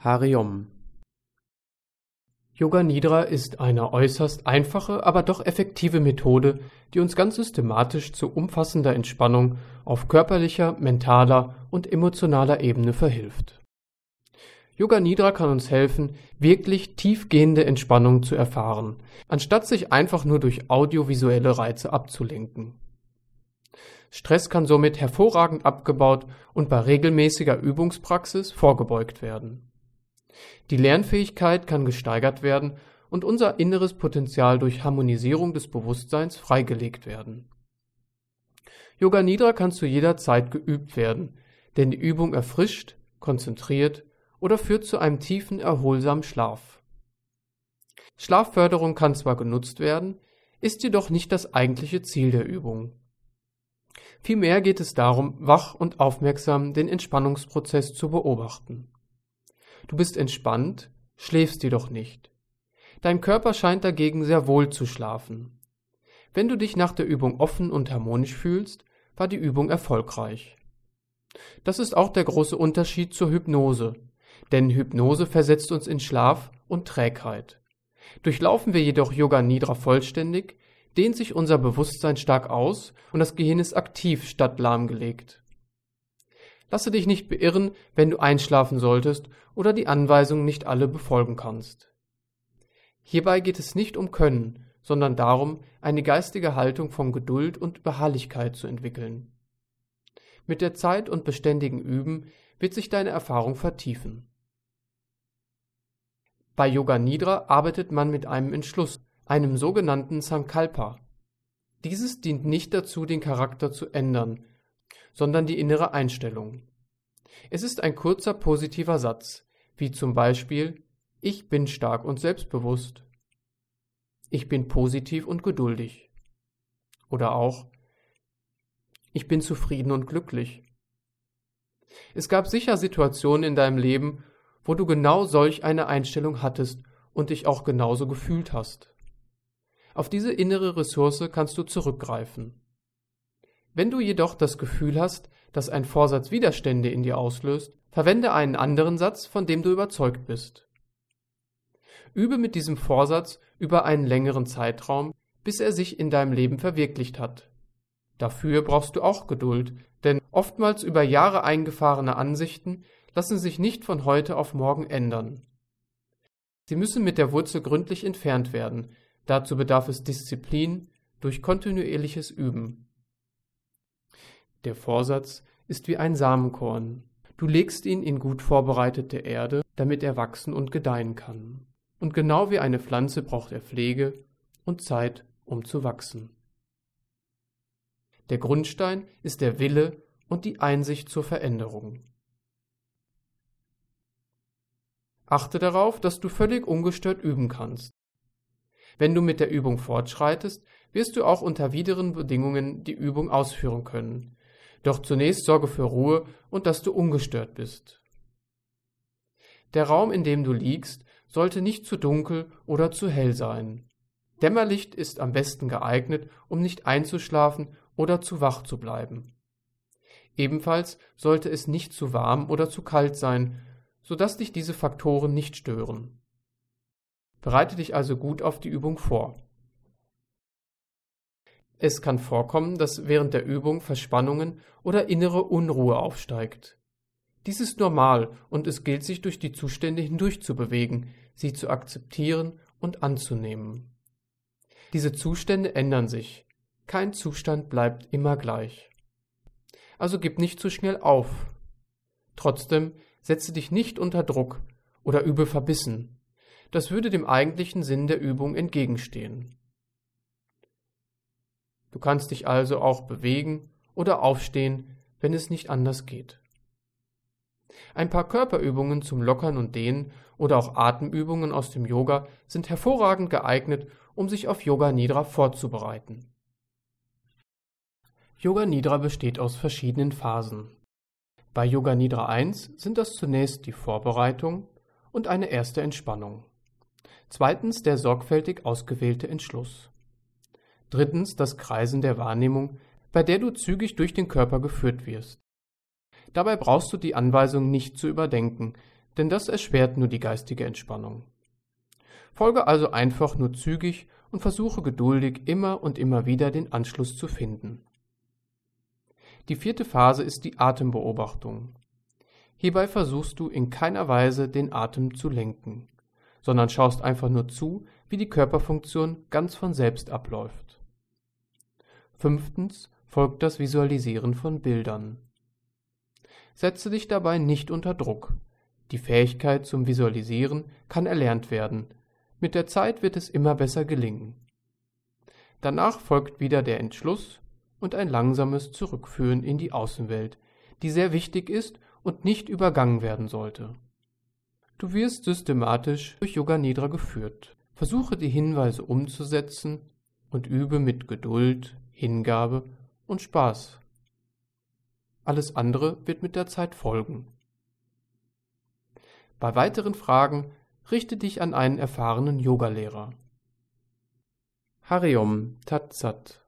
Hariom. Yoga Nidra ist eine äußerst einfache, aber doch effektive Methode, die uns ganz systematisch zu umfassender Entspannung auf körperlicher, mentaler und emotionaler Ebene verhilft. Yoga Nidra kann uns helfen, wirklich tiefgehende Entspannung zu erfahren, anstatt sich einfach nur durch audiovisuelle Reize abzulenken. Stress kann somit hervorragend abgebaut und bei regelmäßiger Übungspraxis vorgebeugt werden. Die Lernfähigkeit kann gesteigert werden und unser inneres Potenzial durch Harmonisierung des Bewusstseins freigelegt werden. Yoga Nidra kann zu jeder Zeit geübt werden, denn die Übung erfrischt, konzentriert oder führt zu einem tiefen, erholsamen Schlaf. Schlafförderung kann zwar genutzt werden, ist jedoch nicht das eigentliche Ziel der Übung. Vielmehr geht es darum, wach und aufmerksam den Entspannungsprozess zu beobachten. Du bist entspannt, schläfst jedoch nicht. Dein Körper scheint dagegen sehr wohl zu schlafen. Wenn du dich nach der Übung offen und harmonisch fühlst, war die Übung erfolgreich. Das ist auch der große Unterschied zur Hypnose, denn Hypnose versetzt uns in Schlaf und Trägheit. Durchlaufen wir jedoch Yoga Nidra vollständig, dehnt sich unser Bewusstsein stark aus und das Gehirn ist aktiv statt lahmgelegt. Lasse dich nicht beirren, wenn du einschlafen solltest oder die Anweisungen nicht alle befolgen kannst. Hierbei geht es nicht um Können, sondern darum, eine geistige Haltung von Geduld und Beharrlichkeit zu entwickeln. Mit der Zeit und beständigen Üben wird sich deine Erfahrung vertiefen. Bei Yoga Nidra arbeitet man mit einem Entschluss, einem sogenannten Sankalpa. Dieses dient nicht dazu, den Charakter zu ändern, sondern die innere Einstellung. Es ist ein kurzer positiver Satz, wie zum Beispiel Ich bin stark und selbstbewusst. Ich bin positiv und geduldig. Oder auch Ich bin zufrieden und glücklich. Es gab sicher Situationen in deinem Leben, wo du genau solch eine Einstellung hattest und dich auch genauso gefühlt hast. Auf diese innere Ressource kannst du zurückgreifen. Wenn du jedoch das Gefühl hast, dass ein Vorsatz Widerstände in dir auslöst, verwende einen anderen Satz, von dem du überzeugt bist. Übe mit diesem Vorsatz über einen längeren Zeitraum, bis er sich in deinem Leben verwirklicht hat. Dafür brauchst du auch Geduld, denn oftmals über Jahre eingefahrene Ansichten lassen sich nicht von heute auf morgen ändern. Sie müssen mit der Wurzel gründlich entfernt werden, dazu bedarf es Disziplin durch kontinuierliches Üben. Der Vorsatz ist wie ein Samenkorn. Du legst ihn in gut vorbereitete Erde, damit er wachsen und gedeihen kann. Und genau wie eine Pflanze braucht er Pflege und Zeit, um zu wachsen. Der Grundstein ist der Wille und die Einsicht zur Veränderung. Achte darauf, dass du völlig ungestört üben kannst. Wenn du mit der Übung fortschreitest, wirst du auch unter wideren Bedingungen die Übung ausführen können, doch zunächst sorge für Ruhe und dass du ungestört bist. Der Raum, in dem du liegst, sollte nicht zu dunkel oder zu hell sein. Dämmerlicht ist am besten geeignet, um nicht einzuschlafen oder zu wach zu bleiben. Ebenfalls sollte es nicht zu warm oder zu kalt sein, so dass dich diese Faktoren nicht stören. Bereite dich also gut auf die Übung vor. Es kann vorkommen, dass während der Übung Verspannungen oder innere Unruhe aufsteigt. Dies ist normal und es gilt sich durch die Zustände hindurchzubewegen, sie zu akzeptieren und anzunehmen. Diese Zustände ändern sich. Kein Zustand bleibt immer gleich. Also gib nicht zu schnell auf. Trotzdem setze dich nicht unter Druck oder übe verbissen. Das würde dem eigentlichen Sinn der Übung entgegenstehen. Du kannst dich also auch bewegen oder aufstehen, wenn es nicht anders geht. Ein paar Körperübungen zum Lockern und Dehnen oder auch Atemübungen aus dem Yoga sind hervorragend geeignet, um sich auf Yoga Nidra vorzubereiten. Yoga Nidra besteht aus verschiedenen Phasen. Bei Yoga Nidra 1 sind das zunächst die Vorbereitung und eine erste Entspannung. Zweitens der sorgfältig ausgewählte Entschluss. Drittens das Kreisen der Wahrnehmung, bei der du zügig durch den Körper geführt wirst. Dabei brauchst du die Anweisung nicht zu überdenken, denn das erschwert nur die geistige Entspannung. Folge also einfach nur zügig und versuche geduldig immer und immer wieder den Anschluss zu finden. Die vierte Phase ist die Atembeobachtung. Hierbei versuchst du in keiner Weise den Atem zu lenken, sondern schaust einfach nur zu, wie die Körperfunktion ganz von selbst abläuft. Fünftens folgt das Visualisieren von Bildern. Setze dich dabei nicht unter Druck. Die Fähigkeit zum Visualisieren kann erlernt werden. Mit der Zeit wird es immer besser gelingen. Danach folgt wieder der Entschluss und ein langsames Zurückführen in die Außenwelt, die sehr wichtig ist und nicht übergangen werden sollte. Du wirst systematisch durch Yoga Nidra geführt. Versuche die Hinweise umzusetzen und übe mit Geduld, Hingabe und Spaß. Alles andere wird mit der Zeit folgen. Bei weiteren Fragen richte dich an einen erfahrenen Yogalehrer. Hariom Tat Sat